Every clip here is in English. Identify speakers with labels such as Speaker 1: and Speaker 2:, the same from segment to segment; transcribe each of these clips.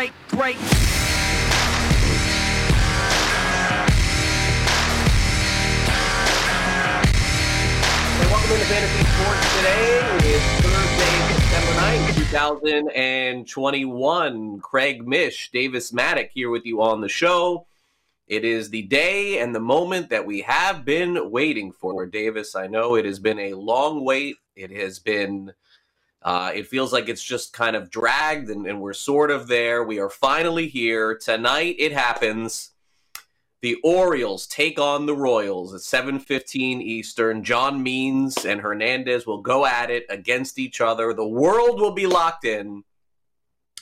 Speaker 1: Break, break.
Speaker 2: Hey, welcome into Fantasy Sports today. It's Thursday, September 9th, 2021. Craig Mish, Davis Mattek here with you on the show. It is the day and the moment that we have been waiting for. Davis, I know it has been a long wait. It has been uh, it feels like it's just kind of dragged, and, and we're sort of there. We are finally here tonight. It happens. The Orioles take on the Royals at 7:15 Eastern. John Means and Hernandez will go at it against each other. The world will be locked in.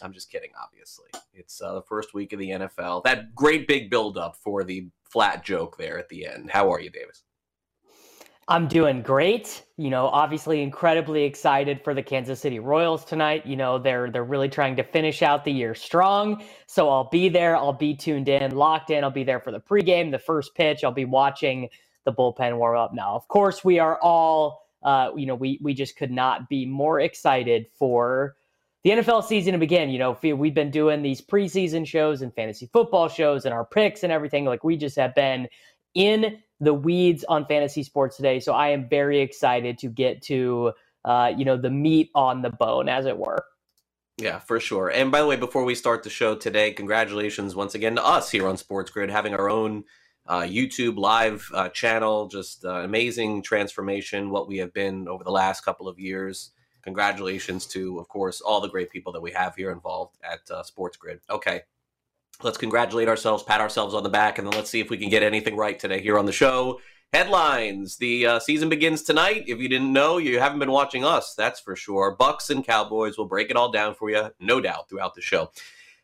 Speaker 2: I'm just kidding, obviously. It's uh, the first week of the NFL. That great big buildup for the flat joke there at the end. How are you, Davis?
Speaker 1: I'm doing great. You know, obviously incredibly excited for the Kansas City Royals tonight. You know, they're they're really trying to finish out the year strong. So I'll be there. I'll be tuned in, locked in. I'll be there for the pregame, the first pitch. I'll be watching the bullpen warm up. Now, of course, we are all uh, you know, we we just could not be more excited for the NFL season to begin. You know, we've been doing these preseason shows and fantasy football shows and our picks and everything. Like we just have been in the weeds on fantasy sports today. So I am very excited to get to uh, you know the meat on the bone, as it were.
Speaker 2: Yeah, for sure. And by the way, before we start the show today, congratulations once again to us here on Sports Grid having our own uh, YouTube live uh, channel. Just uh, amazing transformation, what we have been over the last couple of years. Congratulations to, of course, all the great people that we have here involved at uh, Sports Grid. Okay, let's congratulate ourselves, pat ourselves on the back, and then let's see if we can get anything right today here on the show. Headlines: The uh, season begins tonight. If you didn't know, you haven't been watching us. That's for sure. Bucks and Cowboys will break it all down for you, no doubt, throughout the show.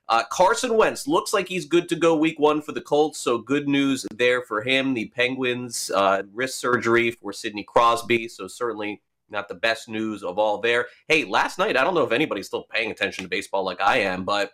Speaker 2: Uh, Carson Wentz looks like he's good to go week one for the Colts, so good news there for him. The Penguins uh, wrist surgery for Sidney Crosby, so certainly not the best news of all there. Hey, last night, I don't know if anybody's still paying attention to baseball like I am, but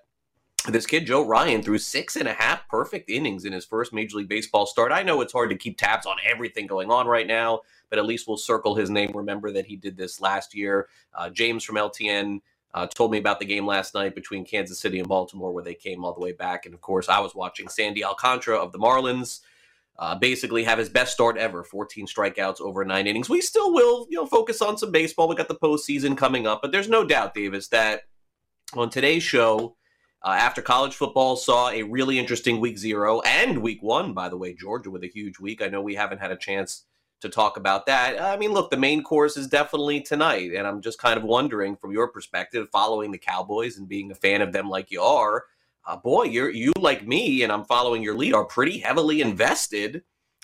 Speaker 2: this kid Joe Ryan threw six and a half perfect innings in his first Major League Baseball start. I know it's hard to keep tabs on everything going on right now, but at least we'll circle his name. Remember that he did this last year. Uh, James from LTN uh, told me about the game last night between Kansas City and Baltimore, where they came all the way back. And of course, I was watching Sandy Alcantara of the Marlins. Uh, basically, have his best start ever, 14 strikeouts over nine innings. We still will, you know, focus on some baseball. We got the postseason coming up, but there's no doubt, Davis, that on today's show, uh, after college football saw a really interesting week zero and week one, by the way, Georgia with a huge week. I know we haven't had a chance to talk about that. I mean, look, the main course is definitely tonight. And I'm just kind of wondering from your perspective, following the Cowboys and being a fan of them like you are, uh, boy, you're you like me, and I'm following your lead, are pretty heavily invested.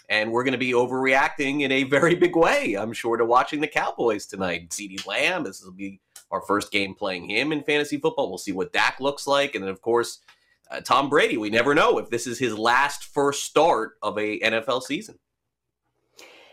Speaker 2: And we're going to be overreacting in a very big way, I'm sure, to watching the Cowboys tonight. CeeDee Lamb, this will be our first game playing him in fantasy football. We'll see what Dak looks like. And then, of course, uh, Tom Brady. We never know if this is his last first start of a NFL season.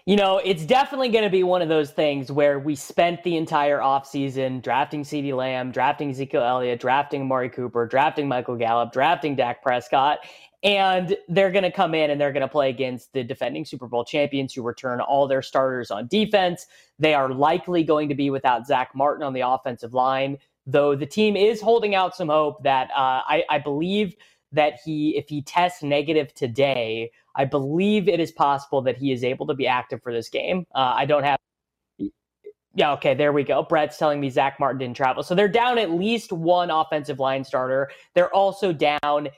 Speaker 1: You know, it's definitely going to be one of those things where we spent the entire offseason drafting CeeDee Lamb, drafting Ezekiel Elliott, drafting Amari Cooper, drafting Michael Gallup, drafting Dak Prescott. And they're going to come in and they're going to play against the defending Super Bowl champions who return all their starters on defense. They are likely going to be without Zack Martin on the offensive line, though the team is holding out some hope that uh, I, I believe that he, if he tests negative today, I believe it is possible that he is able to be active for this game. Uh, I don't have Yeah, okay, there we go. Brett's telling me Zack Martin didn't travel. So they're down at least one offensive line starter. They're also down,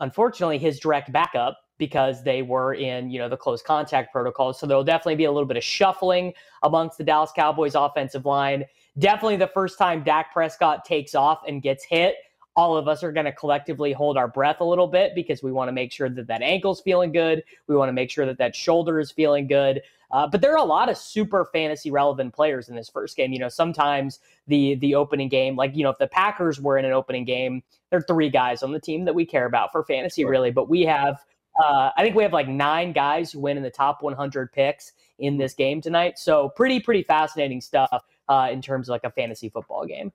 Speaker 1: unfortunately, his direct backup because they were in, you know, the close contact protocol. So there'll definitely be a little bit of shuffling amongst the Dallas Cowboys offensive line. Definitely the first time Dak Prescott takes off and gets hit, all of us are going to collectively hold our breath a little bit because we want to make sure that that ankle's feeling good. We want to make sure that that shoulder is feeling good. Uh, but there are a lot of super fantasy relevant players in this first game. You know, sometimes the the opening game, like you know, if the Packers were in an opening game, there are three guys on the team that we care about for fantasy, sure. really. But we have, uh, I think we have like nine guys who win in the top 100 picks in this game tonight. So pretty pretty fascinating stuff uh, in terms of like a fantasy football game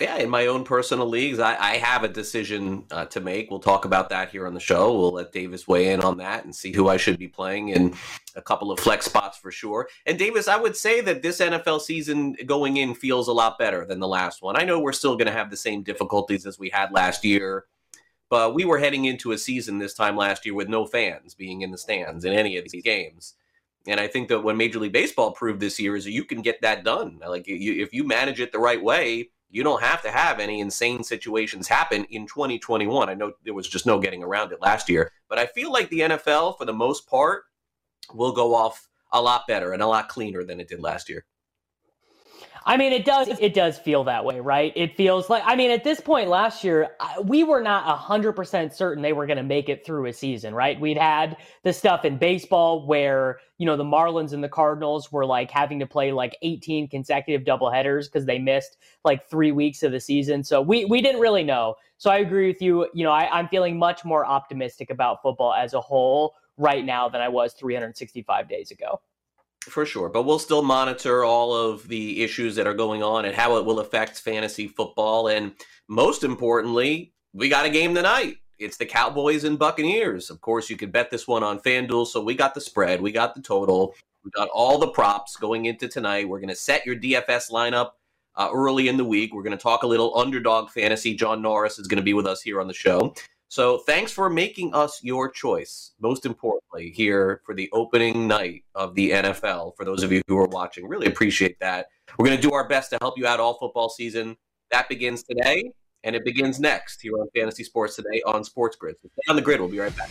Speaker 2: yeah, in my own personal leagues, I, I have a decision uh, to make. We'll talk about that here on the show. We'll let Davis weigh in on that and see who I should be playing in a couple of flex spots for sure. And Davis, I would say that this NFL season going in feels a lot better than the last one. I know we're still going to have the same difficulties as we had last year, but we were heading into a season this time last year with no fans being in the stands in any of these games. And I think that what Major League Baseball proved this year is that you can get that done. Like you, if you manage it the right way you don't have to have any insane situations happen in 2021. I know there was just no getting around it last year, but I feel like the NFL, for the most part, will go off a lot better and a lot cleaner than it did last year.
Speaker 1: I mean, it does. It does feel that way, right? It feels like. I mean, at this point last year, we were not hundred percent certain they were going to make it through a season, right? We'd had the stuff in baseball where you know the Marlins and the Cardinals were like having to play like 18 consecutive doubleheaders because they missed like three weeks of the season. So we we didn't really know. So I agree with you. You know, I, I'm feeling much more optimistic about football as a whole right now than I was 365 days ago.
Speaker 2: For sure. But we'll still monitor all of the issues that are going on and how it will affect fantasy football. And most importantly, we got a game tonight. It's the Cowboys and Buccaneers. Of course, you could bet this one on FanDuel. So we got the spread, we got the total, we got all the props going into tonight. We're going to set your DFS lineup uh, early in the week. We're going to talk a little underdog fantasy. John Norris is going to be with us here on the show. So thanks for making us your choice. Most importantly, here for the opening night of the NFL. For those of you who are watching, really appreciate that. We're going to do our best to help you out all football season. That begins today, and it begins next here on Fantasy Sports Today on Sports Grid. So stay on the grid. We'll be right back.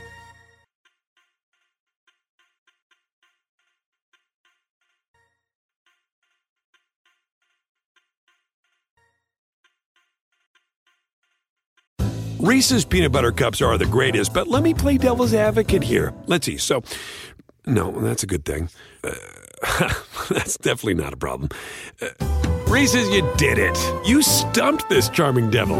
Speaker 3: Reese's peanut butter cups are the greatest, but let me play devil's advocate here. Let's see. So, no, that's a good thing. Uh, that's definitely not a problem. Uh, Reese's, you did it. You stumped this charming devil.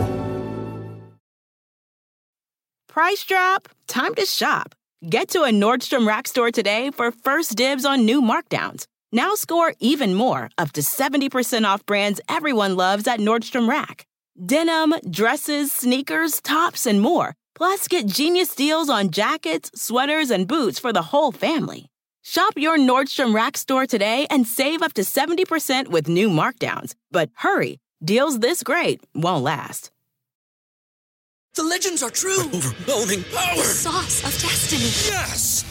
Speaker 4: Price drop? Time to shop. Get to a Nordstrom Rack store today for first dibs on new markdowns. Now score even more, up to 70% off brands everyone loves at Nordstrom Rack. Denim, dresses, sneakers, tops, and more. Plus, get genius deals on jackets, sweaters, and boots for the whole family. Shop your Nordstrom Rack store today and save up to 70% with new markdowns. But hurry, deals this great won't last.
Speaker 5: The legends are true.
Speaker 6: Overwhelming power! The
Speaker 5: sauce of destiny.
Speaker 6: Yes!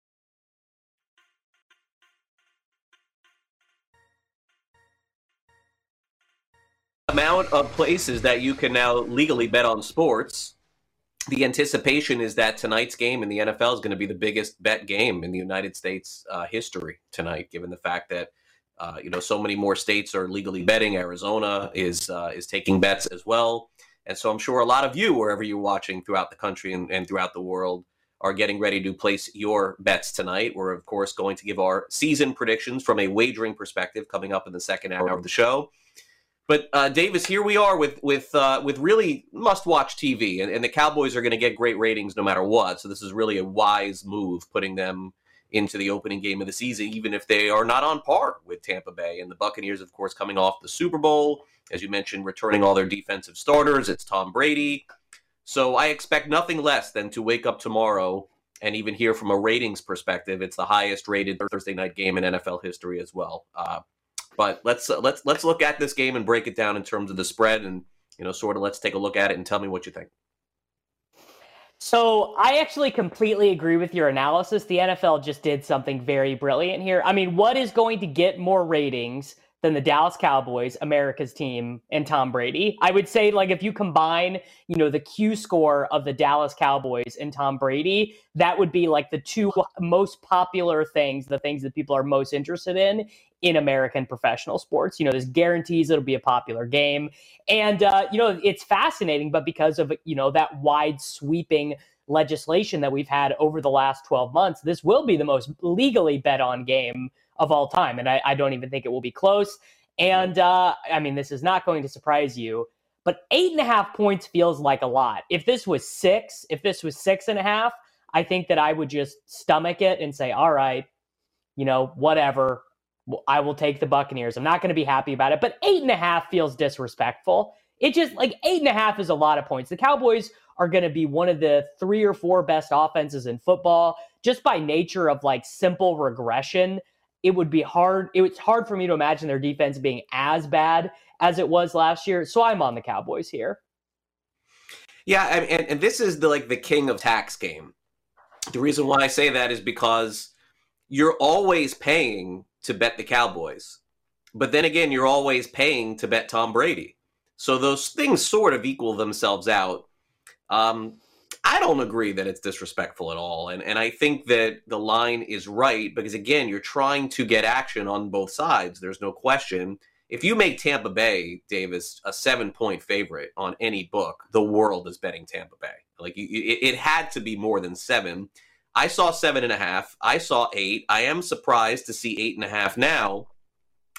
Speaker 2: Amount of places that you can now legally bet on sports. the anticipation is that tonight's game in the NFL is going to be the biggest bet game in the United States uh, history tonight, given the fact that uh, you know so many more states are legally betting. Arizona is uh, is taking bets as well, and so I'm sure a lot of you, wherever you're watching throughout the country and, and throughout the world, are getting ready to place your bets tonight. We're of course going to give our season predictions from a wagering perspective coming up in the second hour of the show. But uh, Davis, here we are with with uh, with really must-watch TV, and, and the Cowboys are going to get great ratings no matter what. So this is really a wise move, putting them into the opening game of the season, even if they are not on par with Tampa Bay. And the Buccaneers, of course, coming off the Super Bowl, as you mentioned, returning all their defensive starters. It's Tom Brady. So I expect nothing less than to wake up tomorrow and even hear from a ratings perspective, it's the highest rated Thursday night game in NFL history as well. Uh, but let's uh, let's let's look at this game and break it down in terms of the spread, and you know, sort of let's take a look at it and tell me what you think.
Speaker 1: So I actually completely agree with your analysis. The NFL just did something very brilliant here. I mean, what is going to get more ratings than the Dallas Cowboys, America's team, and Tom Brady. I would say, like, if you combine, you know, the Q score of the Dallas Cowboys and Tom Brady, that would be like the two most popular things, the things that people are most interested in in American professional sports. You know, this guarantees it'll be a popular game. And, uh, you know, it's fascinating, but because of, you know, that wide sweeping legislation that we've had over the last 12 months, this will be the most legally bet on game of all time. And I, I don't even think it will be close. And uh, I mean, this is not going to surprise you, but eight and a half points feels like a lot. If this was six, if this was six and a half, I think that I would just stomach it and say, all right, you know, whatever. I will take the Buccaneers. I'm not going to be happy about it, but eight and a half feels disrespectful. It just like eight and a half is a lot of points. The Cowboys are going to be one of the three or four best offenses in football just by nature of like simple regression it would be hard. It's hard for me to imagine their defense being as bad as it was last year. So I'm on the Cowboys here.
Speaker 2: Yeah, and, and this is the like the king of tax game. The reason why I say that is because you're always paying to bet the Cowboys, but then again, you're always paying to bet Tom Brady. So those things sort of equal themselves out. Um, I don't agree that it's disrespectful at all. And and I think that the line is right because again, you're trying to get action on both sides. There's no question. If you make Tampa Bay, Davis, a seven point favorite on any book, the world is betting Tampa Bay. Like it, it had to be more than seven. I saw seven and a half. I saw eight. I am surprised to see eight and a half now.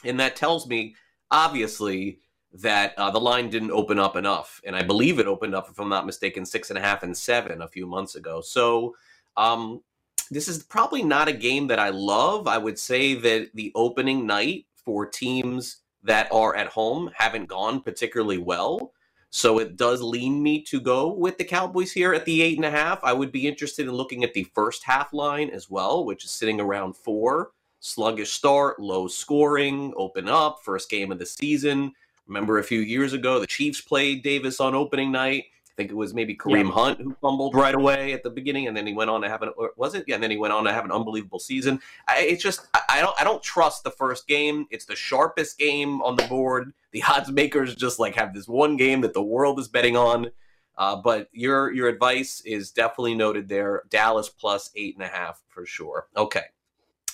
Speaker 2: And that tells me, obviously, that uh, the line didn't open up enough. And I believe it opened up, if I'm not mistaken, six and a half and seven a few months ago. So um, this is probably not a game that I love. I would say that the opening night for teams that are at home haven't gone particularly well. So it does lean me to go with the Cowboys here at the eight and a half. I would be interested in looking at the first half line as well, which is sitting around four. Sluggish start, low scoring, open up, first game of the season. Remember a few years ago, the Chiefs played Davis on opening night. I think it was maybe Kareem yeah. Hunt who fumbled right away at the beginning, and then he went on to have an was it? Yeah, and then he went on to have an unbelievable season. I, it's just I don't I don't trust the first game. It's the sharpest game on the board. The odds makers just like have this one game that the world is betting on. Uh, but your your advice is definitely noted there. Dallas plus eight and a half for sure. Okay.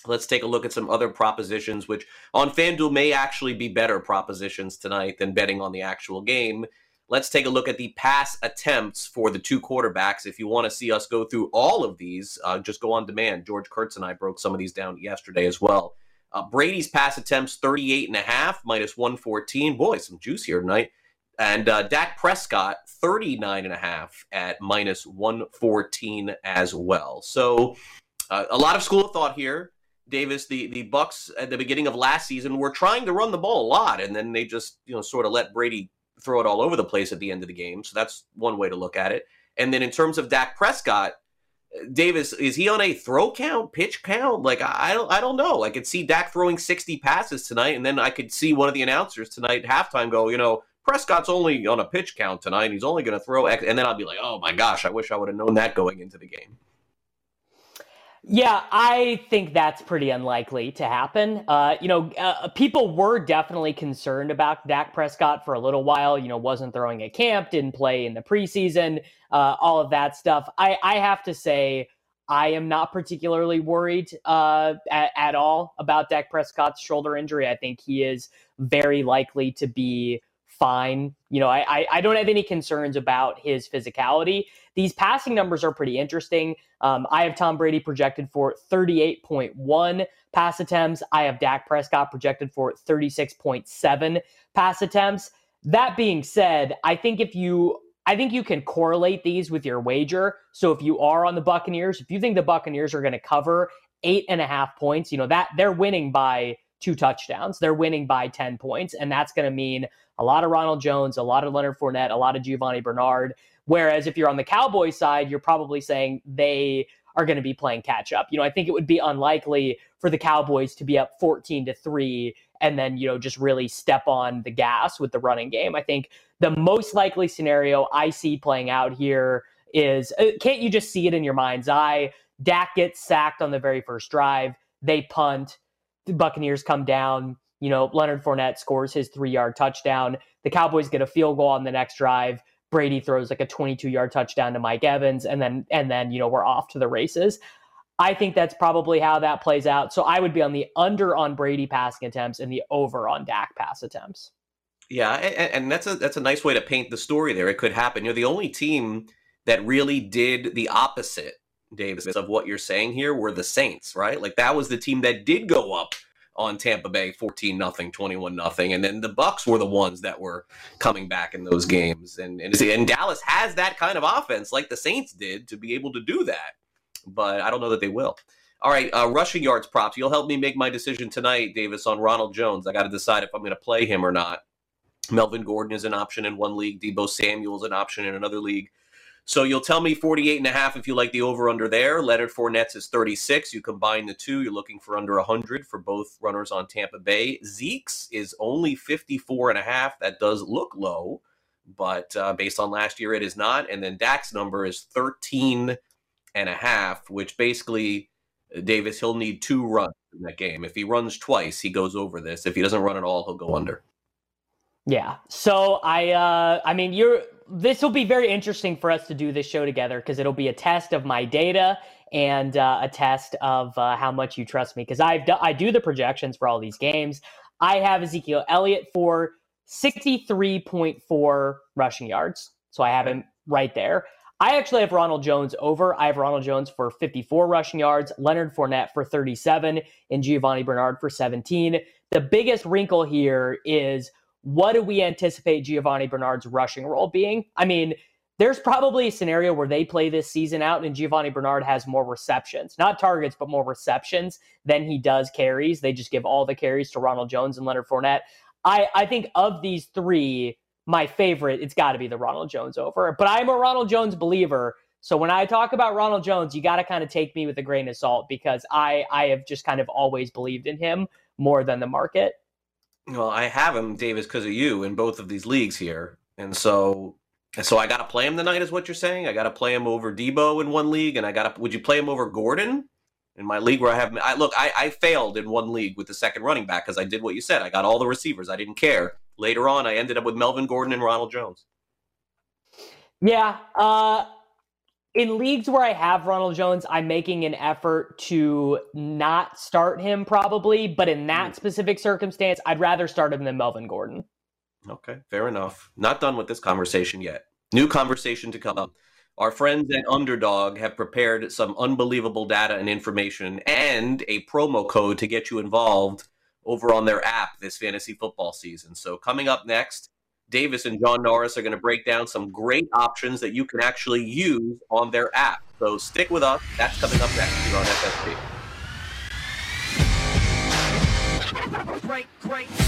Speaker 2: Let's take a look at some other propositions, which on FanDuel may actually be better propositions tonight than betting on the actual game. Let's take a look at the pass attempts for the two quarterbacks. If you want to see us go through all of these, uh, just go on demand. George Kurtz and I broke some of these down yesterday as well. Uh, Brady's pass attempts 38 and a half, minus 114. Boy, some juice here tonight. And uh, Dak Prescott 39 and a half at minus 114 as well. So uh, a lot of school of thought here. Davis, the the Bucks at the beginning of last season were trying to run the ball a lot, and then they just you know sort of let Brady throw it all over the place at the end of the game. So that's one way to look at it. And then in terms of Dak Prescott, Davis, is he on a throw count, pitch count? Like I don't, I don't know. I could see Dak throwing sixty passes tonight, and then I could see one of the announcers tonight halftime go, you know, Prescott's only on a pitch count tonight. He's only going to throw X, and then I'll be like, oh my gosh, I wish I would have known that going into the game.
Speaker 1: Yeah, I think that's pretty unlikely to happen. Uh, you know, uh, people were definitely concerned about Dak Prescott for a little while. You know, wasn't throwing at camp, didn't play in the preseason, uh, all of that stuff. I, I have to say, I am not particularly worried uh, at, at all about Dak Prescott's shoulder injury. I think he is very likely to be fine. You know, I, I, don't have any concerns about his physicality. These passing numbers are pretty interesting. Um, I have Tom Brady projected for 38.1 pass attempts. I have Dak Prescott projected for 36.7 pass attempts. That being said, I think if you I think you can correlate these with your wager. So if you are on the Buccaneers, if you think the Buccaneers are going to cover eight and a half points, you know that they're winning by two touchdowns. They're winning by 10 points. And that's going to mean a lot of Ronald Jones, a lot of Leonard Fournette, a lot of Giovanni Bernard. Whereas if you're on the Cowboys side, you're probably saying they are going to be playing catch up. You know, I think it would be unlikely for the Cowboys to be up 14 to 3 and then, you know, just really step on the gas with the running game. I think the most likely scenario I see playing out here is uh, can't you just see it in your mind's eye? Dak gets sacked on the very first drive, they punt, the Buccaneers come down, you know, Leonard Fournette scores his three yard touchdown. The Cowboys get a field goal on the next drive. Brady throws like a 22 yard touchdown to Mike Evans, and then and then you know we're off to the races. I think that's probably how that plays out. So I would be on the under on Brady passing attempts and the over on Dak pass attempts.
Speaker 2: Yeah, and, and that's a that's a nice way to paint the story. There, it could happen. You're the only team that really did the opposite, Davis, of what you're saying here. Were the Saints, right? Like that was the team that did go up on Tampa Bay 14 nothing, 21 nothing, and then the Bucks were the ones that were coming back in those games. And, and and Dallas has that kind of offense like the Saints did to be able to do that. But I don't know that they will. All right, uh, rushing yards props. You'll help me make my decision tonight, Davis, on Ronald Jones. I got to decide if I'm going to play him or not. Melvin Gordon is an option in one league. Deebo Samuel is an option in another league. So you'll tell me 48 and a half if you like the over under there. Leonard Fournette is 36. You combine the two, you're looking for under 100 for both runners on Tampa Bay. Zeke's is only 54 and a half. That does look low, but uh, based on last year, it is not. And then Dak's number is 13 and a half, which basically, uh, Davis, he'll need two runs in that game. If he runs twice, he goes over this. If he doesn't run at all, he'll go under.
Speaker 1: Yeah. So I, uh, I mean, you're this will be very interesting for us to do this show together because it'll be a test of my data and uh, a test of uh, how much you trust me because I've do- I do the projections for all these games. I have Ezekiel Elliott for 63.4 rushing yards. So I have him right there. I actually have Ronald Jones over. I have Ronald Jones for 54 rushing yards, Leonard Fournette for 37, and Giovanni Bernard for 17. The biggest wrinkle here is what do we anticipate Giovanni Bernard's rushing role being? I mean, there's probably a scenario where they play this season out and Giovanni Bernard has more receptions, not targets, but more receptions than he does carries. They just give all the carries to Ronald Jones and Leonard Fournette. I, I think of these three, my favorite, it's got to be the Ronald Jones over. But I'm a Ronald Jones believer. So when I talk about Ronald Jones, you got to kind of take me with a grain of salt because I, I have just kind of always believed in him more than the market.
Speaker 2: Well, I have him, Davis, because of you in both of these leagues here, and so so I got to play him tonight, is what you're saying? I got to play him over Deebo in one league, and I got to. Would you play him over Gordon in my league where I have? I look, I, I failed in one league with the second running back because I did what you said. I got all the receivers. I didn't care. Later on, I ended up with Melvin Gordon and Ronald Jones.
Speaker 1: Yeah, uh, in leagues where I have Ronald Jones, I'm making an effort to not start him probably, but in that mm. specific circumstance, I'd rather start him than Melvin Gordon.
Speaker 2: Okay, fair enough. Not done with this conversation yet. New conversation to come. Up. Our friends at Underdog have prepared some unbelievable data and information and a promo code to get you involved over on their app this fantasy football season. So, coming up next, Davis and John Norris are going to break down some great options that you can actually use on their app. So stick with us. That's coming up next here on FSP. Great, great.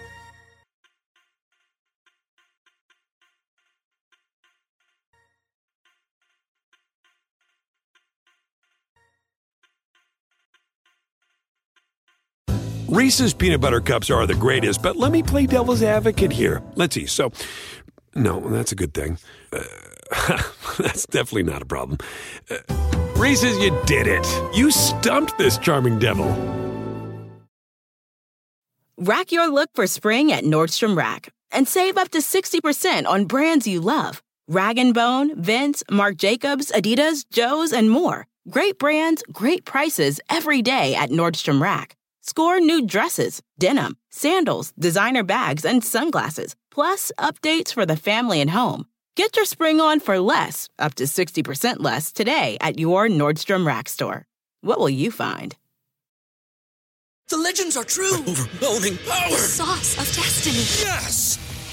Speaker 3: Reese's peanut butter cups are the greatest, but let me play devil's advocate here. Let's see. So, no, that's a good thing. Uh, that's definitely not a problem. Uh, Reese's, you did it. You stumped this charming devil.
Speaker 4: Rack your look for spring at Nordstrom Rack and save up to 60% on brands you love. Rag & Bone, Vince, Marc Jacobs, Adidas, Joe's, and more. Great brands, great prices every day at Nordstrom Rack. Score new dresses, denim, sandals, designer bags, and sunglasses, plus updates for the family and home. Get your spring on for less, up to 60% less, today at your Nordstrom Rack store. What will you find?
Speaker 5: The legends are true.
Speaker 6: Overwhelming power!
Speaker 5: The sauce of destiny.
Speaker 6: Yes!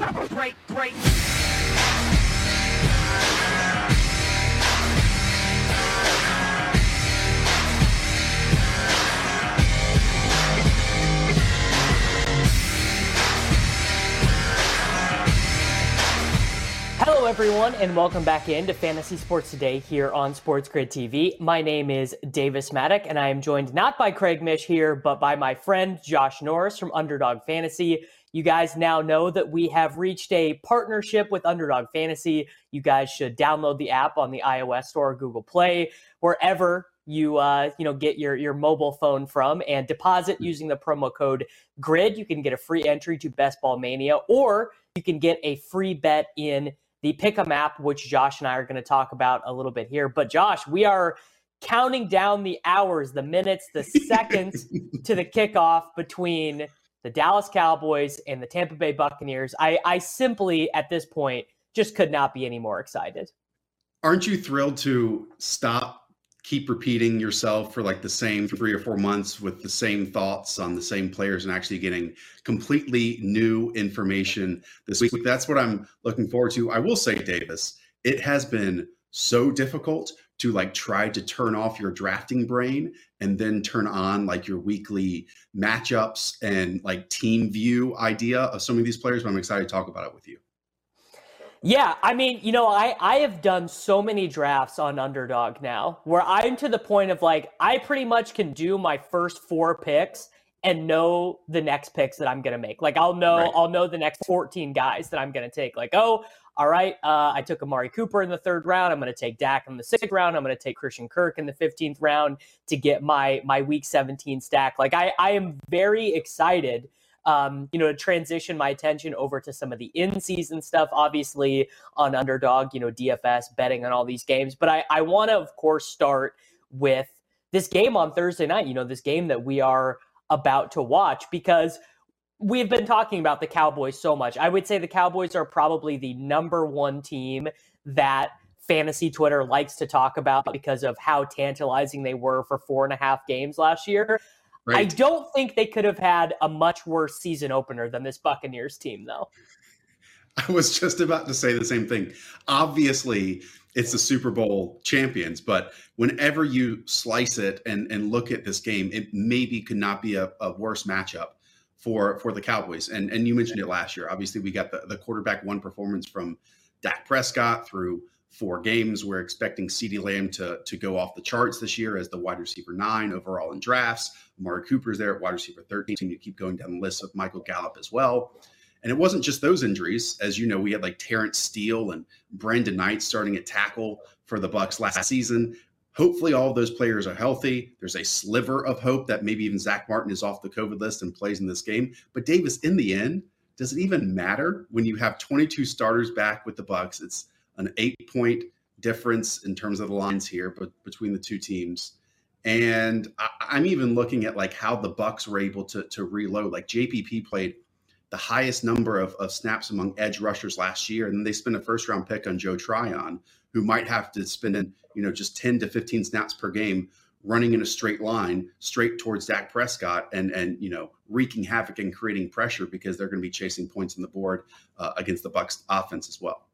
Speaker 5: Break, break.
Speaker 1: Hello, everyone, and welcome back into Fantasy Sports Today here on Sports Grid TV. My name is Davis Mattek, and I am joined not by Craig Mish here, but by my friend Josh Norris from Underdog Fantasy. You guys now know that we have reached a partnership with Underdog Fantasy. You guys should download the app on the iOS store or Google Play, wherever you uh, you know get your your mobile phone from, and deposit using the promo code GRID. You can get a free entry to Best Ball Mania, or you can get a free bet in the Pick'em app, which Josh and I are going to talk about a little bit here. But Josh, we are counting down the hours, the minutes, the seconds to the kickoff between the Dallas Cowboys and the Tampa Bay Buccaneers. I, I simply, at this point, just could not be any more excited.
Speaker 7: Aren't you thrilled to stop, keep repeating yourself for like the same three or four months with the same thoughts on the same players and actually getting completely new information this week? That's what I'm looking forward to. I will say, Davis, it has been so difficult to like try to turn off your drafting brain and then turn on like your weekly matchups and like team view idea of some of these players. But I'm excited to talk about it with you.
Speaker 1: Yeah, I mean, you know, I I have done so many drafts on Underdog now where I'm to the point of like I pretty much can do my first four picks and know the next picks that I'm going to make. Like I'll know
Speaker 7: Right.
Speaker 1: I'll know the next 14 guys that I'm going to take. Like, oh, all right, uh, I took Amari Cooper in the third round. I'm going to take Dak in the sixth round. I'm going to take Christian Kirk in the 15th round to get my my week 17 stack. Like I I am very excited um, you know, to transition my attention over to some of the in-season stuff, obviously on underdog, you know, DFS betting on all these games. But I, I want to, of course, start with this game on Thursday night, you know, this game that we are about to watch because we've been talking about the Cowboys so much. I would say the Cowboys are probably the number one team that fantasy Twitter likes to talk about because of how tantalizing they were for four and a half games last year. I don't think they could have had a much worse season opener than this Buccaneers team, though.
Speaker 7: I was just about to say the same thing. Obviously, it's the Super Bowl champions, but whenever you slice it and, and look at this game, it maybe could not be a, a worse matchup for for the Cowboys. And and you mentioned it last year. Obviously, we got the, the quarterback one performance from Dak Prescott through four games. We're expecting CeeDee Lamb to, to go off the charts this year as the wide receiver nine overall in drafts. Amari Cooper's there at wide receiver 13. You keep going down the list of Michael Gallup as well. And it wasn't just those injuries. As you know, we had like Terence Steele and Brandon Knight starting at tackle for the Bucks last season. Hopefully, all of those players are healthy. There's a sliver of hope that maybe even Zack Martin is off the COVID list and plays in this game. But Davis, in the end, does it even matter when you have 22 starters back with the Bucks? It's an eight point difference in terms of the lines here, but between the two teams. And I, am even looking at like how the Bucks were able to to reload. Like JPP played the highest number of, of snaps among edge rushers last year, and then they spent a first round pick on Joe Tryon, who might have to spend you know just 10 to 15 snaps per game running in a straight line straight towards Dak Prescott and and you know wreaking havoc and creating pressure because they're going to be chasing points on the board uh, against the Bucks offense as well.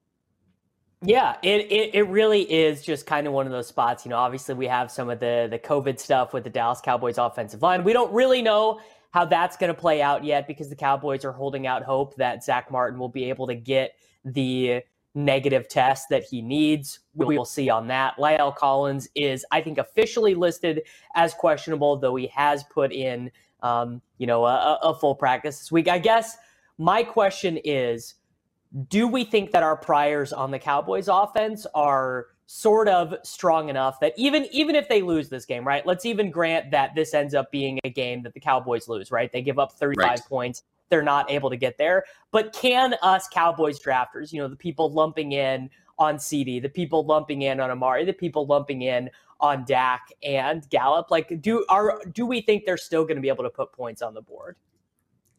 Speaker 1: Yeah, it, it it really is just kind of one of those spots. You know, obviously we have some of the the COVID stuff with the Dallas Cowboys offensive line. We don't really know how that's going to play out yet because the Cowboys are holding out hope that Zack Martin will be able to get the negative test that he needs. We will see on that. La'el Collins is, I think, officially listed as questionable, though he has put in, um, you know, a, a full practice this week. I guess my question is do we think that our priors on the Cowboys offense are sort of strong enough that even even if they lose this game, right? Let's even grant that this ends up being a game that the Cowboys lose, right? They give up 35 right. points. They're not able to get there. But can us Cowboys drafters, you know, the people lumping in on CeeDee, the people lumping in on Amari, the people lumping in on Dak and Gallup, like do are do we think they're still going to be able to put points on the board?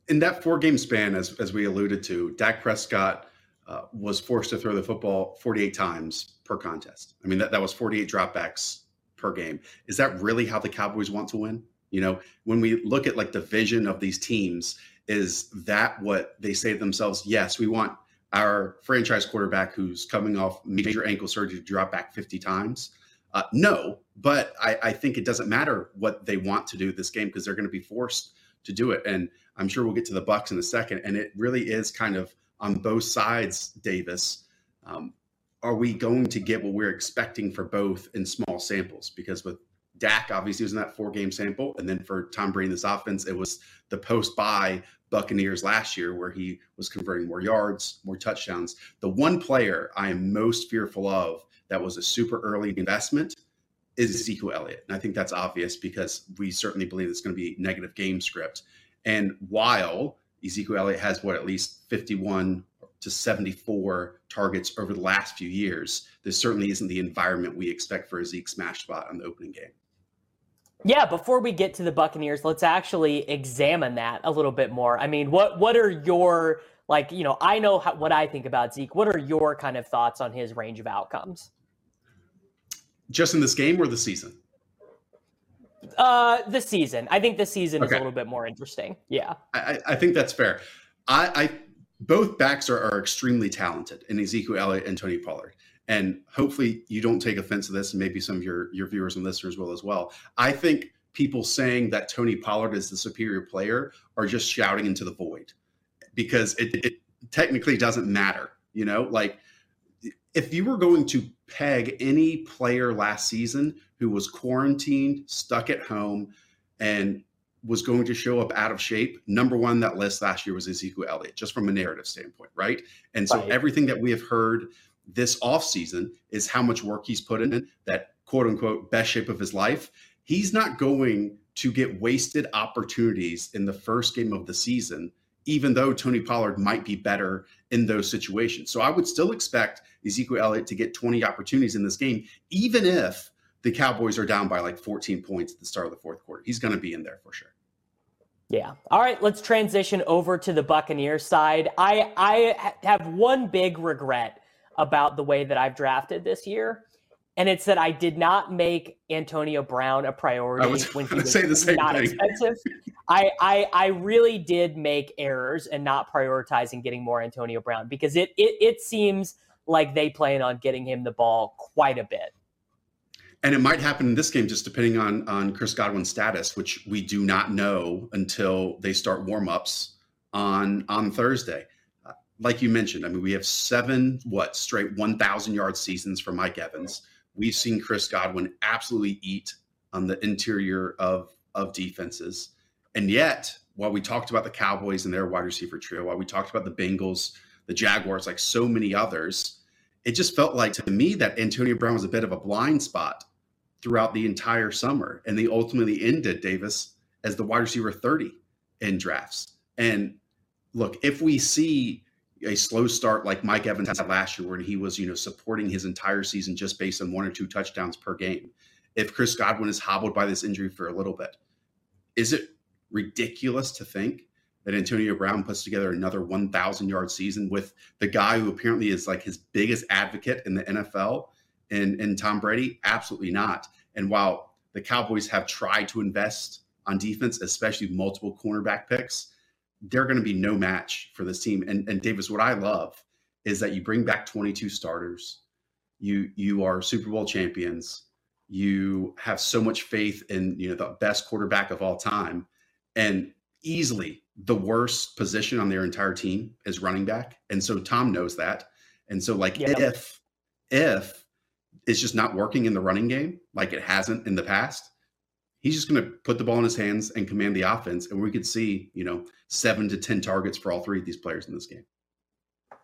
Speaker 7: in that four game span, as, as we alluded to, Dak Prescott uh, was forced to throw the football 48 times per contest. I mean, that, that was 48 dropbacks per game. Is that really how the Cowboys want to win? You know, when we look at like the vision of these teams, is that what they say to themselves? Yes, we want our franchise quarterback who's coming off major ankle surgery to drop back 50 times. Uh, no, but I, I think it doesn't matter what they want to do this game because they're going to be forced to do it. And I'm sure we'll get to the Bucks in a second. And it really is kind of on both sides, Davis. Um, are we going to get what we're expecting for both in small samples? Because with Dak, obviously, was in that four game sample. And then for Tom Brady in this offense, it was the post bye Buccaneers last year where he was converting more yards, more touchdowns. The one player I am most fearful of that was a super early investment is Ezekiel Elliott. And I think that's obvious because we certainly believe it's going to be negative game script. And while Ezekiel Elliott has what at least 51 to 74 targets over the last few years, this certainly isn't the environment we expect for a Zeke smash spot on the opening game.
Speaker 1: Yeah, before we get to the Buccaneers, let's actually examine that a little bit more. I mean, what what are your like, you know, I know how, what I think about Zeke. What are your kind of thoughts on his range of outcomes?
Speaker 7: Just in this game or the season?
Speaker 1: Uh, the season. I think the season okay. is a little bit more interesting. Yeah,
Speaker 7: I, I think that's fair. I, I both backs are, are extremely talented in Ezekiel Elliott and Tony Pollard. And hopefully you don't take offense to this, and maybe some of your your viewers and listeners will as well. I think people saying that Tony Pollard is the superior player are just shouting into the void because it, it technically doesn't matter. You know, like if you were going to peg any player last season who was quarantined, stuck at home, and was going to show up out of shape, number one that list last year was Ezekiel Elliott, just from a narrative standpoint, right? And so right. everything that we have heard this offseason is how much work he's put in that quote unquote best shape of his life. He's not going to get wasted opportunities in the first game of the season even though Tony Pollard might be better in those situations. So I would still expect Ezekiel Elliott to get 20 opportunities in this game, even if the Cowboys are down by like 14 points at the start of the fourth quarter. He's going to be in there for sure.
Speaker 1: Yeah. All right, let's transition over to the Buccaneers side. I I have one big regret about the way that I've drafted this year, and it's that I did not make Antonio Brown a priority when he was say the same not thing. expensive. I, I I really did make errors and not prioritizing getting more Antonio Brown because it it it seems like they plan on getting him the ball quite a bit.
Speaker 7: And it might happen in this game, just depending on on Chris Godwin's status, which we do not know until they start warmups on on Thursday. Like you mentioned, I mean, we have seven what straight one thousand yard seasons for Mike Evans. We've seen Chris Godwin absolutely eat on the interior of of defenses. And yet, while we talked about the Cowboys and their wide receiver trio, while we talked about the Bengals, the Jaguars, like so many others, it just felt like to me that Antonio Brown was a bit of a blind spot throughout the entire summer. And they ultimately ended Davis as the wide receiver 30 in drafts. And look, if we see a slow start like Mike Evans had last year, where he was, you know, supporting his entire season just based on one or two touchdowns per game. If Chris Godwin is hobbled by this injury for a little bit, is it ridiculous to think that Antonio Brown puts together another 1,000 yard season with the guy who apparently is like his biggest advocate in the NFL and, and Tom Brady? Absolutely not. And while the Cowboys have tried to invest on defense, especially multiple cornerback picks, they're going to be no match for this team. And, and Davis, what I love is that you bring back 22 starters. You you are Super Bowl champions. You have so much faith in you know the best quarterback of all time, and easily the worst position on their entire team is running back. And so Tom knows that. And so like yep. if if it's just not working in the running game like it hasn't in the past, he's just going to put the ball in his hands and command the offense. And we could see, you know, seven to 10 targets for all three of these players in this game.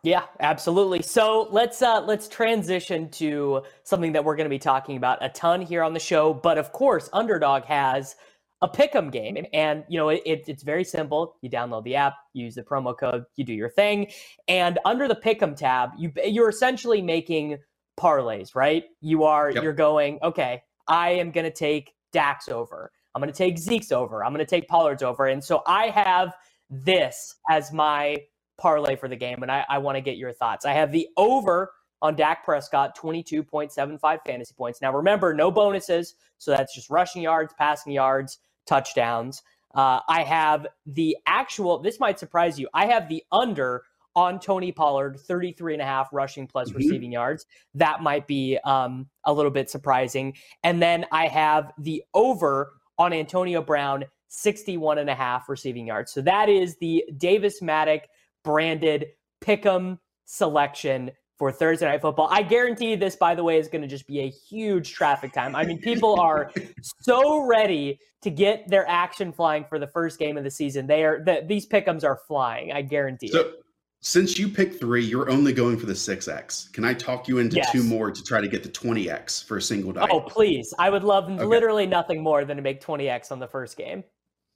Speaker 1: Yeah, absolutely. So let's uh, let's transition to something that we're going to be talking about a ton here on the show. But of course, Underdog has a pick'em game, and you know it, it's very simple. You download the app, use the promo code, you do your thing, and under the pick'em tab, you you're essentially making parlays, right? You are yep. you're going okay. I am going to take Dak's over. I'm going to take Zeke's over. I'm going to take Pollard's over. And so I have this as my parlay for the game, and I, I want to get your thoughts. I have the over on Dak Prescott, 22.75 fantasy points. Now, remember, no bonuses. So that's just rushing yards, passing yards, touchdowns. Uh, I have the actual, this might surprise you. I have the under on Tony Pollard, 33 and a half rushing plus mm-hmm. receiving yards. That might be um, a little bit surprising. And then I have the over on Antonio Brown, 61 and a half receiving yards. So that is the Davis Mattek branded pick'em selection for Thursday Night Football. I guarantee this, by the way, is going to just be a huge traffic time. I mean, people are so ready to get their action flying for the first game of the season. They are the, these pick'ems are flying. I guarantee
Speaker 7: so,
Speaker 1: it.
Speaker 7: Since you picked three, you're only going for the 6X. Can I talk you into yes. two more to try to get the 20X for a single die?
Speaker 1: Oh, please. I would love okay. literally nothing more than to make 20X on the first game.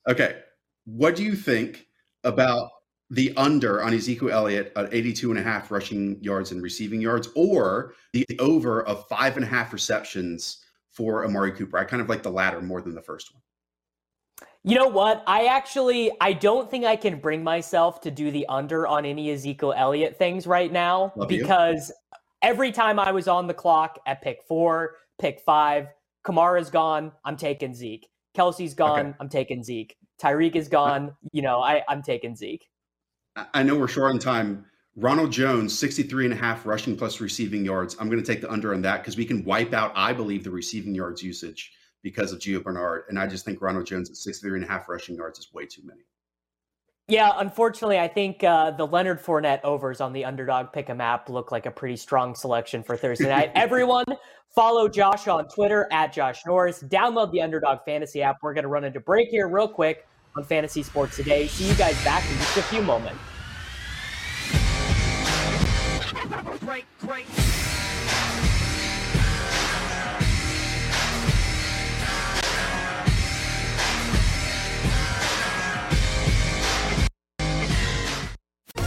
Speaker 7: Okay. What do you think about the under on Ezekiel Elliott at 82 and a half rushing yards and receiving yards, or the over of five and a half receptions for Amari Cooper? I kind of like the latter more than the first one.
Speaker 1: You know what? I actually I don't think I can bring myself to do the under on any Ezekiel Elliott things right now Love because you. every time I was on the clock at pick four, pick five, Kamara's gone, I'm taking Zeke. Kelce's gone, okay. I'm taking Zeke. Tyreek is gone, you know, I, I'm taking Zeke.
Speaker 7: I know we're short on time. Ronald Jones, 63 and a half rushing plus receiving yards. I'm going to take the under on that because we can wipe out, I believe, the receiving yards usage because of Gio Bernard. And I just think Ronald Jones at 63 and a half rushing yards is way too many.
Speaker 1: Yeah, unfortunately, I think uh, the Leonard Fournette overs on the underdog pick'em app look like a pretty strong selection for Thursday night. Everyone, follow Josh on Twitter at Josh Norris. Download the underdog fantasy app. We're going to run into break here real quick on Fantasy Sports Today. See you guys back in just a few moments. Break, break.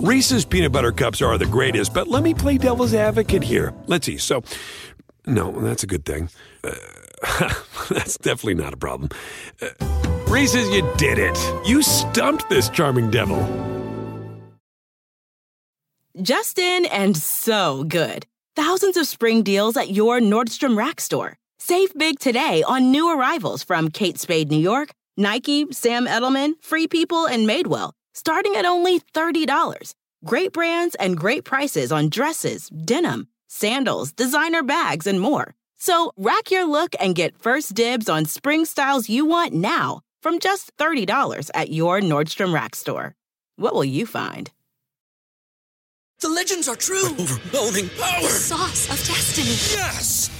Speaker 3: Reese's peanut butter cups are the greatest, but let me play devil's advocate here. Let's see. So, no, that's a good thing. Uh, that's definitely not a problem. Uh, Reese's, you did it. You stumped this charming devil.
Speaker 4: Justin and so good. Thousands of spring deals at your Nordstrom Rack store. Save big today on new arrivals from Kate Spade New York, Nike, Sam Edelman, Free People, and Madewell starting at only $30. Great brands and great prices on dresses, denim, sandals, designer bags, and more. So rack your look and get first dibs on spring styles you want now from just $30 at your Nordstrom Rack store. What will you find?
Speaker 5: The legends are true.
Speaker 6: Overwhelming power!
Speaker 5: Sauce of destiny.
Speaker 6: Yes!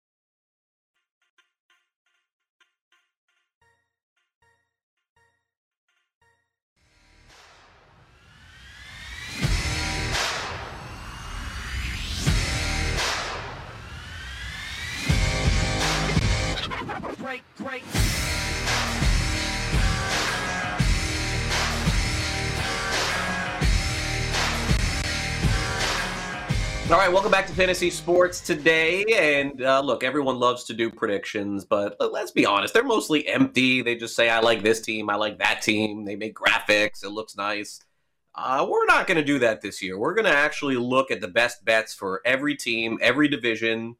Speaker 5: Great, great.
Speaker 2: All right, welcome back to Fantasy Sports today. And uh, look, everyone loves to do predictions, but uh, let's be honest, they're mostly empty. They just say, I like this team, I like that team. They make graphics, it looks nice. Uh, we're not going to do that this year. We're going to actually look at the best bets for every team, every division,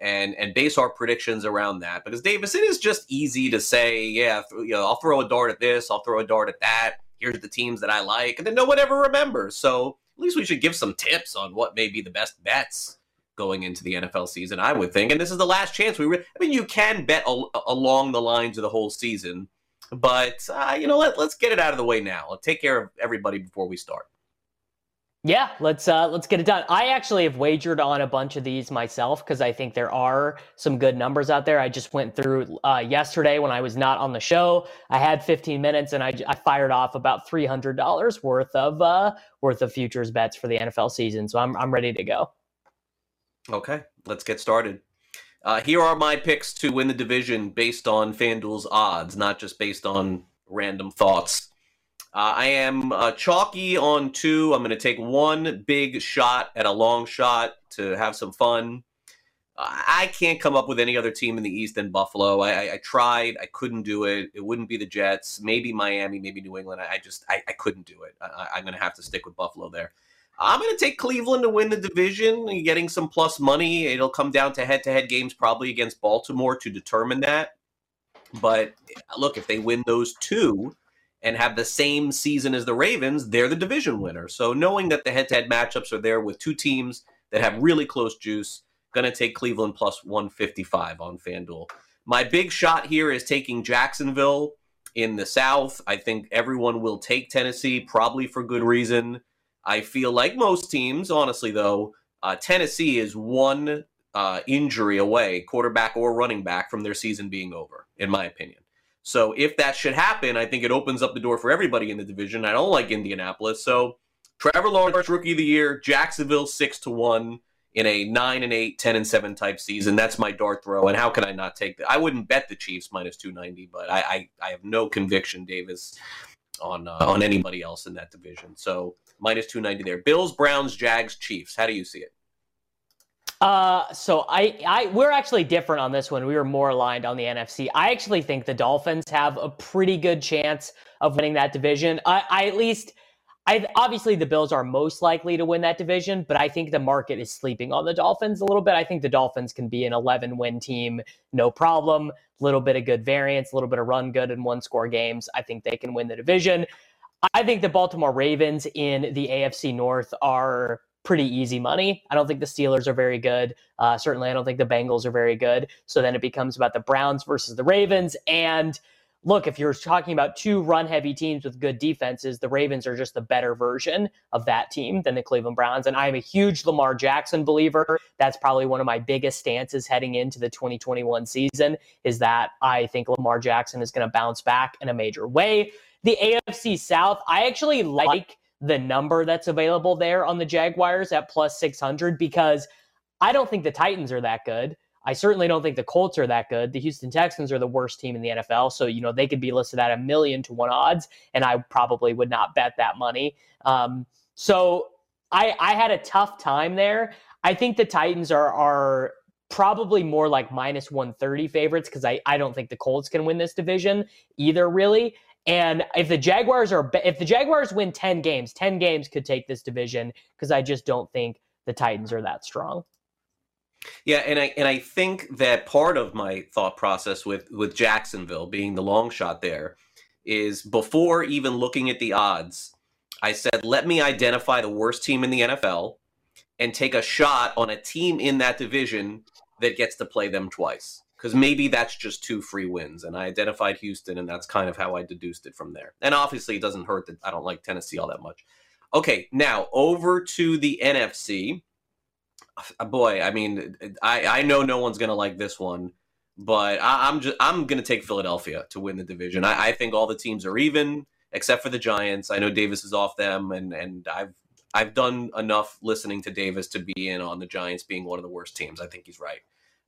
Speaker 2: and and base our predictions around that. Because Davis, it is just easy to say, yeah, you know, I'll throw a dart at this, I'll throw a dart at that. Here's the teams that I like, and then no one ever remembers. So at least we should give some tips on what may be the best bets going into the NFL season. I would think, and this is the last chance we. Re- I mean, you can bet al- along the lines of the whole season, but uh, you know, let, let's get it out of the way now. Let's take care of everybody before we start.
Speaker 1: Yeah, let's uh let's get it done. I actually have wagered on a bunch of these myself because I think there are some good numbers out there. I just went through uh, yesterday when I was not on the show. I had 15 minutes and I, I fired off about three hundred dollars worth of uh worth of futures bets for the NFL season. So I'm I'm ready to go.
Speaker 2: Okay, let's get started. Uh, here are my picks to win the division based on FanDuel's odds, not just based on random thoughts. Uh, I am uh, chalky on two. I'm going to take one big shot at a long shot to have some fun. Uh, I can't come up with any other team in the East than Buffalo. I, I, I tried. I couldn't do it. It wouldn't be the Jets. Maybe Miami. Maybe New England. I, I just I, couldn't do it. I, I'm going to have to stick with Buffalo there. I'm going to take Cleveland to win the division, getting some plus money. It'll come down to head-to-head games, probably against Baltimore, to determine that. But look, if they win those two and have the same season as the Ravens, they're the division winner. So knowing that the head-to-head matchups are there with two teams that have really close juice, going to take Cleveland plus 155 on FanDuel. My big shot here is taking Jacksonville in the South. I think everyone will take Tennessee, probably for good reason. I feel like most teams, honestly, though, uh, Tennessee is one uh, injury away, quarterback or running back, from their season being over, in my opinion. So if that should happen, I think it opens up the door for everybody in the division. I don't like Indianapolis. So Trevor Lawrence, rookie of the year, Jacksonville six to one in a nine and eight, 10 and seven type season. That's my dart throw. And how can I not take that? I wouldn't bet the Chiefs minus 290, but I, I, I have no conviction, Davis, on uh, on anybody else in that division. So minus 290 there. Bills, Browns, Jags, Chiefs. How do you see it?
Speaker 1: Uh, so I, I, we're actually different on this one. We were more aligned on the NFC. I actually think the Dolphins have a pretty good chance of winning that division. I, I at least, I obviously the Bills are most likely to win that division, but I think the market is sleeping on the Dolphins a little bit. I think the Dolphins can be an 11 win team, no problem. A little bit of good variance, a little bit of run good in one score games. I think they can win the division. I think the Baltimore Ravens in the AFC North are pretty easy money. I don't think the Steelers are very good. Uh, certainly, I don't think the Bengals are very good. So then it becomes about the Browns versus the Ravens. And look, if you're talking about two run heavy teams with good defenses, the Ravens are just the better version of that team than the Cleveland Browns. And I'm a huge Lamar Jackson believer. That's probably one of my biggest stances heading into the 2021 season is that I think Lamar Jackson is going to bounce back in a major way. The AFC South, I actually like the number that's available there on the Jaguars at plus 600 because I don't think the Titans are that good. I certainly don't think the Colts are that good. The Houston Texans are the worst team in the NFL. So, you know, they could be listed at a million to one odds, and I probably would not bet that money. Um, so I, I had a tough time there. I think the Titans are, are probably more like minus 130 favorites because I, I don't think the Colts can win this division either, really. And if the Jaguars are if the Jaguars win 10 games, 10 games could take this division because I just don't think the Titans are that strong.
Speaker 2: Yeah, and I and I think that part of my thought process with with Jacksonville being the long shot there is before even looking at the odds, I said let me identify the worst team in the NFL and take a shot on a team in that division that gets to play them twice. Because maybe that's just two free wins. And I identified Houston, and that's kind of how I deduced it from there. And obviously, it doesn't hurt that I don't like Tennessee all that much. Okay, now over to the NFC. Uh, boy, I mean, I, I know no one's going to like this one, but I, am just I'm going to take Philadelphia to win the division. I, I think all the teams are even except for the Giants. I know Davis is off them, and and I've I've done enough listening to Davis to be in on the Giants being one of the worst teams. I think he's right.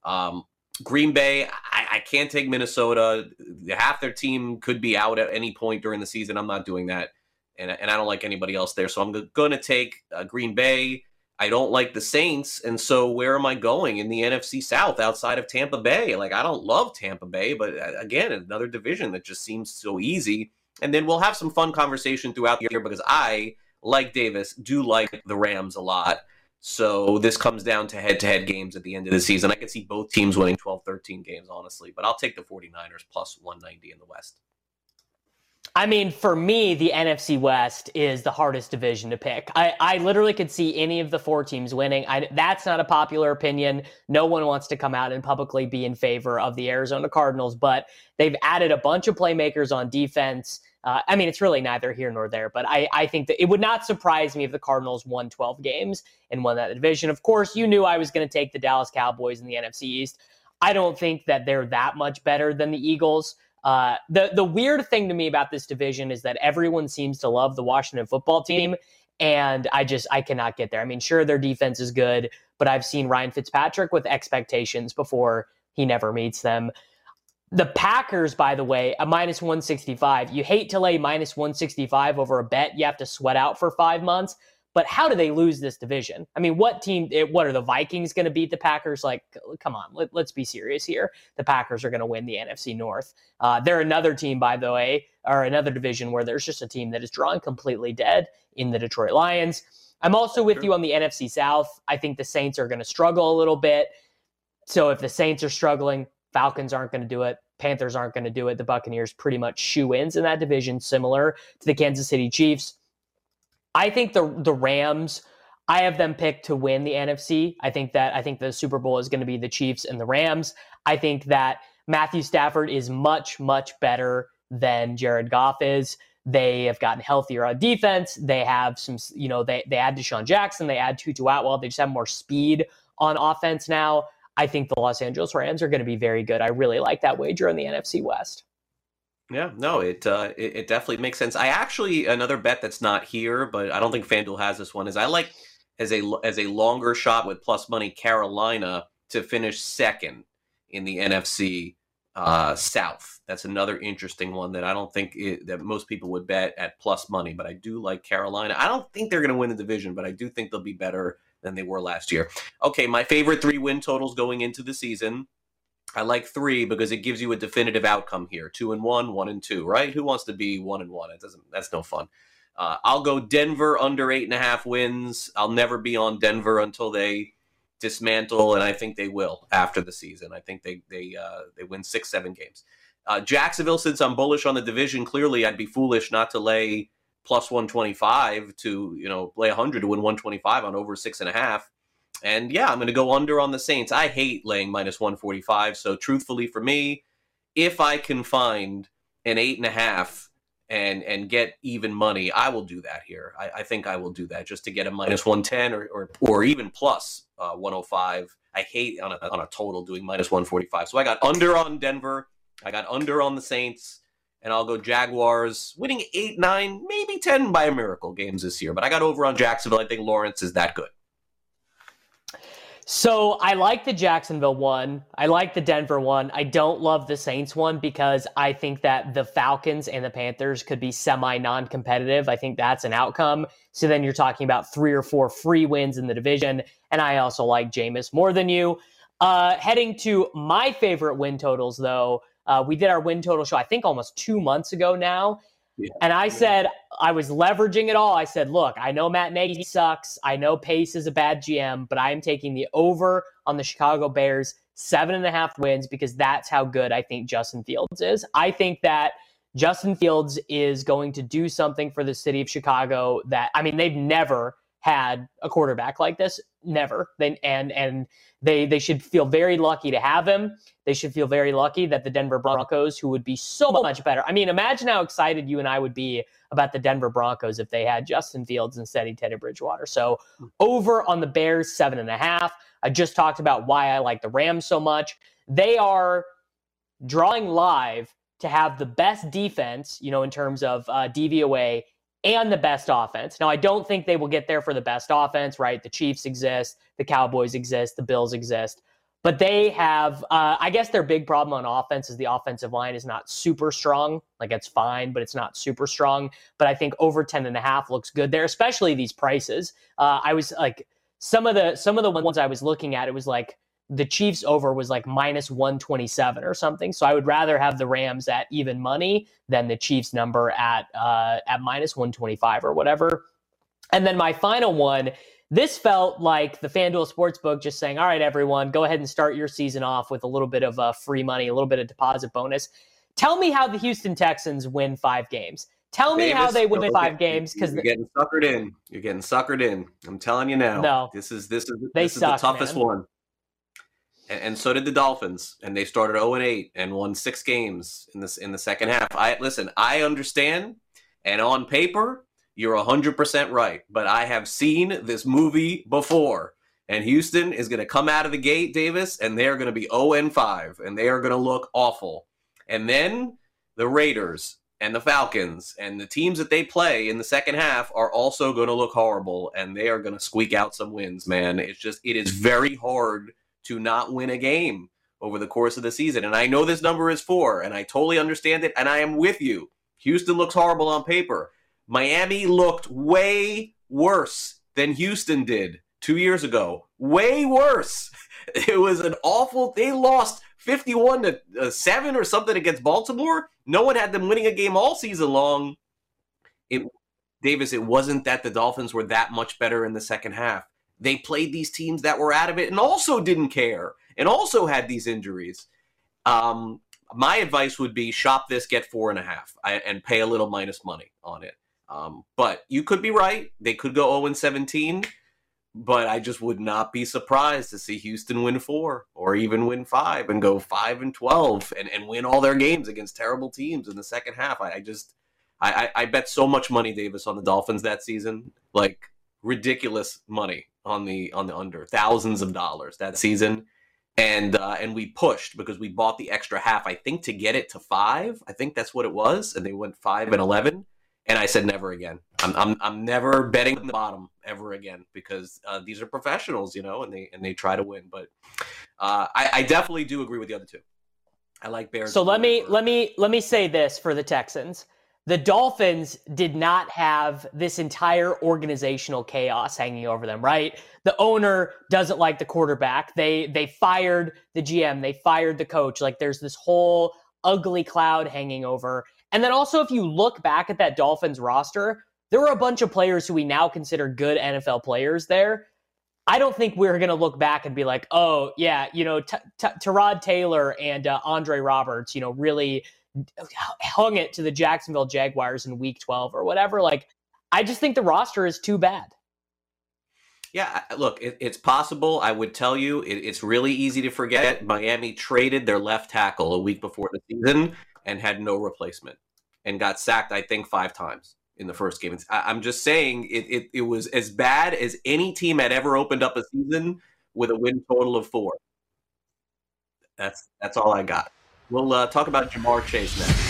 Speaker 2: Um, Green Bay, I, I, can't take Minnesota. Half their team could be out at any point during the season. I'm not doing that, and and I don't like anybody else there. So I'm going to take uh, Green Bay. I don't like the Saints, and so where am I going in the NFC South outside of Tampa Bay? Like I don't love Tampa Bay, but uh, again, another division that just seems so easy. And then we'll have some fun conversation throughout the year because I like Davis, do like the Rams a lot. So this comes down to head to head games at the end of the season. I can see both teams winning 12 13 games, honestly, but I'll take the 49ers plus 190 in the West.
Speaker 1: I mean, for me, the NFC West is the hardest division to pick. I, I literally could see any of the four teams winning. I, that's not a popular opinion. No one wants to come out and publicly be in favor of the Arizona Cardinals, but they've added a bunch of playmakers on defense. Uh, I mean, it's really neither here nor there, but I, I think that it would not surprise me if the Cardinals won 12 games and won that division. Of course, you knew I was going to take the Dallas Cowboys in the NFC East. I don't think that they're that much better than the Eagles. Uh, the the weird thing to me about this division is that everyone seems to love the Washington football team, and I just I cannot get there. I mean, sure their defense is good, but I've seen Ryan Fitzpatrick with expectations before he never meets them. The Packers, by the way, a minus 165. You hate to lay minus 165 over a bet you have to sweat out for five months, but how do they lose this division? I mean, what team, eh, what are the Vikings going to beat the Packers? Like, come on, let, us be serious here. The Packers are going to win the NFC North. Uh, they're another team, by the way, or another division where there's just a team that is drawn completely dead in the Detroit Lions. I'm also with you on the NFC South. I think the Saints are going to struggle a little bit. So if the Saints are struggling, Falcons aren't going to do it. Panthers aren't going to do it. The Buccaneers pretty much shoe ins in that division, similar to the Kansas City Chiefs. I think the the Rams. I have them picked to win the NFC. I think that I think the Super Bowl is going to be the Chiefs and the Rams. I think that Matthew Stafford is much much better than Jared Goff is. They have gotten healthier on defense. They have some, you know, they they add DeSean Jackson, they add Tutu Atwell. They just have more speed on offense now. I think the Los Angeles Rams are going to be very good. I really like that wager in the NFC West.
Speaker 2: Yeah, no, it, uh, it, it definitely makes sense. I actually another bet that's not here, but I don't think FanDuel has this one. Is I like as a as a longer shot with plus money Carolina to finish second in the NFC uh, South. That's another interesting one that I don't think it, that most people would bet at plus money, but I do like Carolina. I don't think they're going to win the division, but I do think they'll be better than they were last year. Okay, my favorite three win totals going into the season. I like three because it gives you a definitive outcome here. Two and one, one and two, right? Who wants to be one and one? It doesn't. That's no fun. Uh, I'll go Denver under eight and a half wins. I'll never be on Denver until they dismantle, and I think they will after the season. I think they they uh, they win six, seven games. Uh, Jacksonville, since I'm bullish on the division, clearly I'd be foolish not to lay plus 125 to you know lay 100 to win 125 on over six and a half. And yeah, I'm going to go under on the Saints. I hate laying minus 145. So, truthfully, for me, if I can find an eight and a half and and get even money, I will do that here. I, I think I will do that just to get a minus 110 or or, or even plus uh, 105. I hate on a, on a total doing minus 145. So I got under on Denver. I got under on the Saints. And I'll go Jaguars winning eight, nine, maybe 10 by a miracle games this year. But I got over on Jacksonville. I think Lawrence is that good.
Speaker 1: So I like the Jacksonville one. I like the Denver one. I don't love the Saints one because I think that the Falcons and the Panthers could be semi non competitive. I think that's an outcome. So then you're talking about three or four free wins in the division. And I also like Jameis more than you. Uh, heading to my favorite win totals, though, uh, we did our win total show, I think almost two months ago now. Yeah. And I said, I was leveraging it all. I said, look, I know Matt Nagy sucks. I know Pace is a bad GM, but I am taking the over on the Chicago Bears, seven and a half wins, because that's how good I think Justin Fields is. I think that Justin Fields is going to do something for the city of Chicago that, I mean, they've never had a quarterback like this. Never. They, and and they they should feel very lucky to have him. They should feel very lucky that the Denver Broncos, who would be so much better. I mean, imagine how excited you and I would be about the Denver Broncos if they had Justin Fields instead of Teddy Bridgewater. So over on the Bears, seven and a half. I just talked about why I like the Rams so much. They are drawing live to have the best defense, you know, in terms of uh, DVOA and the best offense. Now, I don't think they will get there for the best offense, right? The Chiefs exist, the Cowboys exist, the Bills exist. But they have, uh, I guess their big problem on offense is the offensive line is not super strong. Like it's fine, but it's not super strong. But I think over 10 and a half looks good there, especially these prices. Uh, I was like, some of the some of the ones I was looking at, it was like the Chiefs over was like minus 127 or something. So I would rather have the Rams at even money than the Chiefs number at uh, at minus 125 or whatever. And then my final one, this felt like the FanDuel Sportsbook just saying, all right, everyone, go ahead and start your season off with a little bit of uh, free money, a little bit of deposit bonus. Tell me how the Houston Texans win five games. Tell me Davis, how they win five games because
Speaker 2: you're getting suckered in. You're getting suckered in. I'm telling you now.
Speaker 1: No,
Speaker 2: this is this is they this suck, is the toughest man. one and, and so did the Dolphins, and they started 0 and 8 and won six games in this in the second half. I listen, I understand, and on paper, you're 100% right, but I have seen this movie before. And Houston is going to come out of the gate, Davis, and they're going to be 0 and 5, and they are going to look awful. And then the Raiders and the Falcons and the teams that they play in the second half are also going to look horrible, and they are going to squeak out some wins, man. It's just, it is very hard to not win a game over the course of the season. And I know this number is four, and I totally understand it, and I am with you. Houston looks horrible on paper. Miami looked way worse than Houston did two years ago. Way worse. It was an awful. They lost 51 to uh, 7 or something against Baltimore. No one had them winning a game all season long. It Davis, it wasn't that the Dolphins were that much better in the second half they played these teams that were out of it and also didn't care and also had these injuries. Um, my advice would be shop this, get four and a half, and pay a little minus money on it. Um, but you could be right; they could go zero and seventeen. But I just would not be surprised to see Houston win four or even win five and go five and twelve and, and win all their games against terrible teams in the second half. I, I just I, I bet so much money, Davis, on the Dolphins that season, like ridiculous money on the on the under thousands of dollars that season. And uh, and we pushed because we bought the extra half i think to get it to five. I think that's what it was. And they went five and 11 and i said never again. I'm, I'm, I'm never betting the bottom ever again because uh, these are professionals you know and they and they try to win. But uh, I, I definitely do agree with the other two. I like bears
Speaker 1: so let me let me let me say this for the texans the Dolphins did not have this entire organizational chaos hanging over them, right? The owner doesn't like the quarterback. They they fired the GM, they fired the coach. Like there's this whole ugly cloud hanging over. And then also if you look back at that Dolphins roster, there were a bunch of players who we now consider good NFL players there. I don't think we're going to look back and be like, "Oh, yeah, you know, T- T- Taylor and uh, Andre Roberts, you know, really hung it to the Jacksonville Jaguars in week 12 or whatever. Like, I just think the roster is too bad.
Speaker 2: Yeah, look, it, it's possible. I would tell you, it, it's really easy to forget. Miami traded their left tackle a week before the season and had no replacement and got sacked, I think, five times in the first game. I, am just saying it, it, it was as bad as any team had ever opened up a season with a win total of four. That's that's all I got. We'll uh, talk about Ja'Marr Chase next.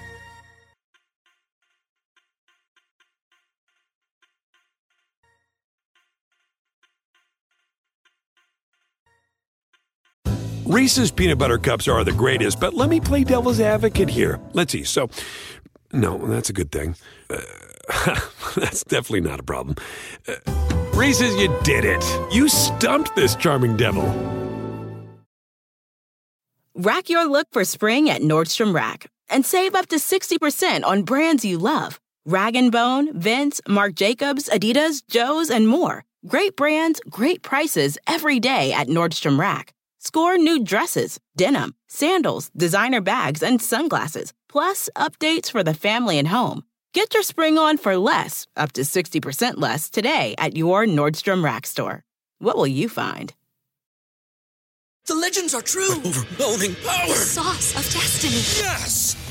Speaker 3: Reese's peanut butter cups are the greatest, but let me play devil's advocate here. Let's see. So, no, that's a good thing. Uh, that's definitely not a problem. Uh, Reese's, you did it. You stumped this charming devil.
Speaker 4: Rack your look for spring at Nordstrom Rack and save up to 60% on brands you love. Rag & Bone, Vince, Marc Jacobs, Adidas, Joe's, and more. Great brands, great prices every day at Nordstrom Rack. Score new dresses, denim, sandals, designer bags, and sunglasses, plus updates for the family and home. Get your spring on for less, up to 60% less, today at your Nordstrom Rack store. What will you find?
Speaker 5: The legends are true.
Speaker 6: Overwhelming power!
Speaker 5: The sauce of destiny.
Speaker 6: Yes!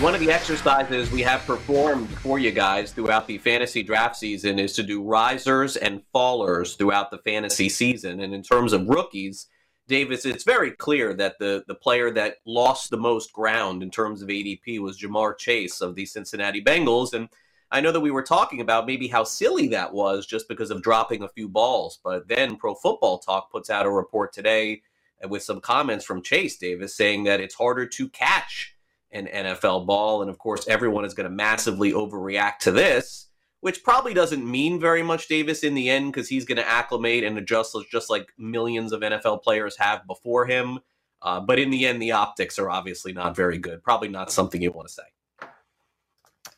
Speaker 2: One of the exercises we have performed for you guys throughout the fantasy draft season is to do risers and fallers throughout the fantasy season. And in terms of rookies, Davis, it's very clear that the, the player that lost the most ground in terms of ADP was Ja'Marr Chase of the Cincinnati Bengals. And I know that we were talking about maybe how silly that was just because of dropping a few balls. But then Pro Football Talk puts out a report today with some comments from Chase Davis saying that it's harder to catch an NFL ball. And of course, everyone is going to massively overreact to this, which probably doesn't mean very much, Davis, in the end, because he's going to acclimate and adjust just like millions of NFL players have before him. Uh, but in the end, the optics are obviously not very good. Probably not something you want to say.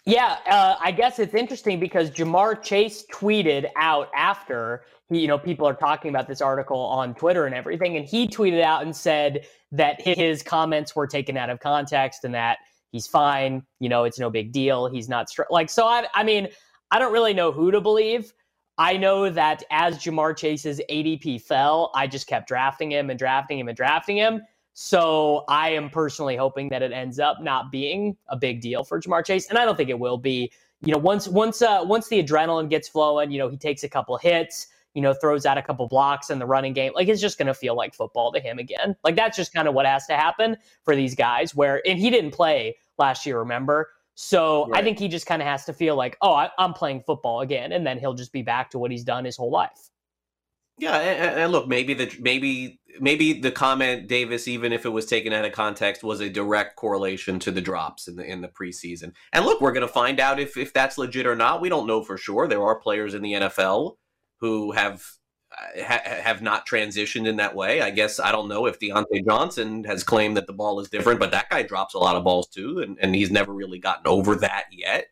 Speaker 1: Yeah, uh, I guess it's interesting because Ja'Marr Chase tweeted out after you know people are talking about this article on Twitter and everything, and he tweeted out and said that his comments were taken out of context and that he's fine. You know, it's no big deal. He's not str- like so. I, I mean, I don't really know who to believe. I know that as Ja'Marr Chase's ADP fell, I just kept drafting him and drafting him and drafting him. So I am personally hoping that it ends up not being a big deal for Ja'Marr Chase, and I don't think it will be. You know, once once uh, once the adrenaline gets flowing, you know, he takes a couple hits you know, throws out a couple blocks in the running game. Like it's just going to feel like football to him again. Like that's just kind of what has to happen for these guys. Where and he didn't play last year, remember? So right. I think he just kind of has to feel like, oh, I, am playing football again, and then he'll just be back to what he's done his whole life.
Speaker 2: Yeah, and, and look, maybe the maybe maybe the comment Davis, even if it was taken out of context, was a direct correlation to the drops in the in the preseason. And look, we're going to find out if if that's legit or not. We don't know for sure. There are players in the NFL who have uh, ha- have not transitioned in that way. I guess I don't know if Diontae Johnson has claimed that the ball is different, but that guy drops a lot of balls too, and, and he's never really gotten over that yet.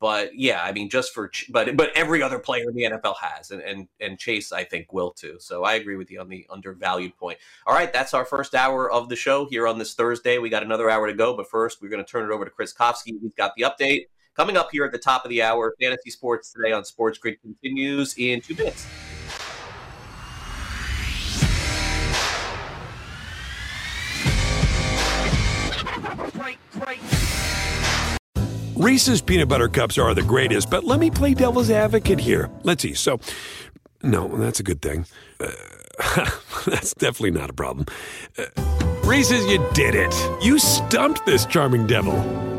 Speaker 2: But yeah, I mean, just for but but every other player in the NFL has, and and and Chase I think will too. So I agree with you on the undervalued point. All right, that's our first hour of the show here on this Thursday. We got another hour to go, but first we're going to turn it over to Chris Kofsky. He's got the update. Coming up here at the top of the hour, Fantasy Sports Today on Sports Grid continues in two minutes.
Speaker 3: Reese's peanut butter cups are the greatest, but let me play devil's advocate here. Let's see. So, no, that's a good thing. Uh, that's definitely not a problem. Uh, Reese's, you did it. You stumped this charming devil.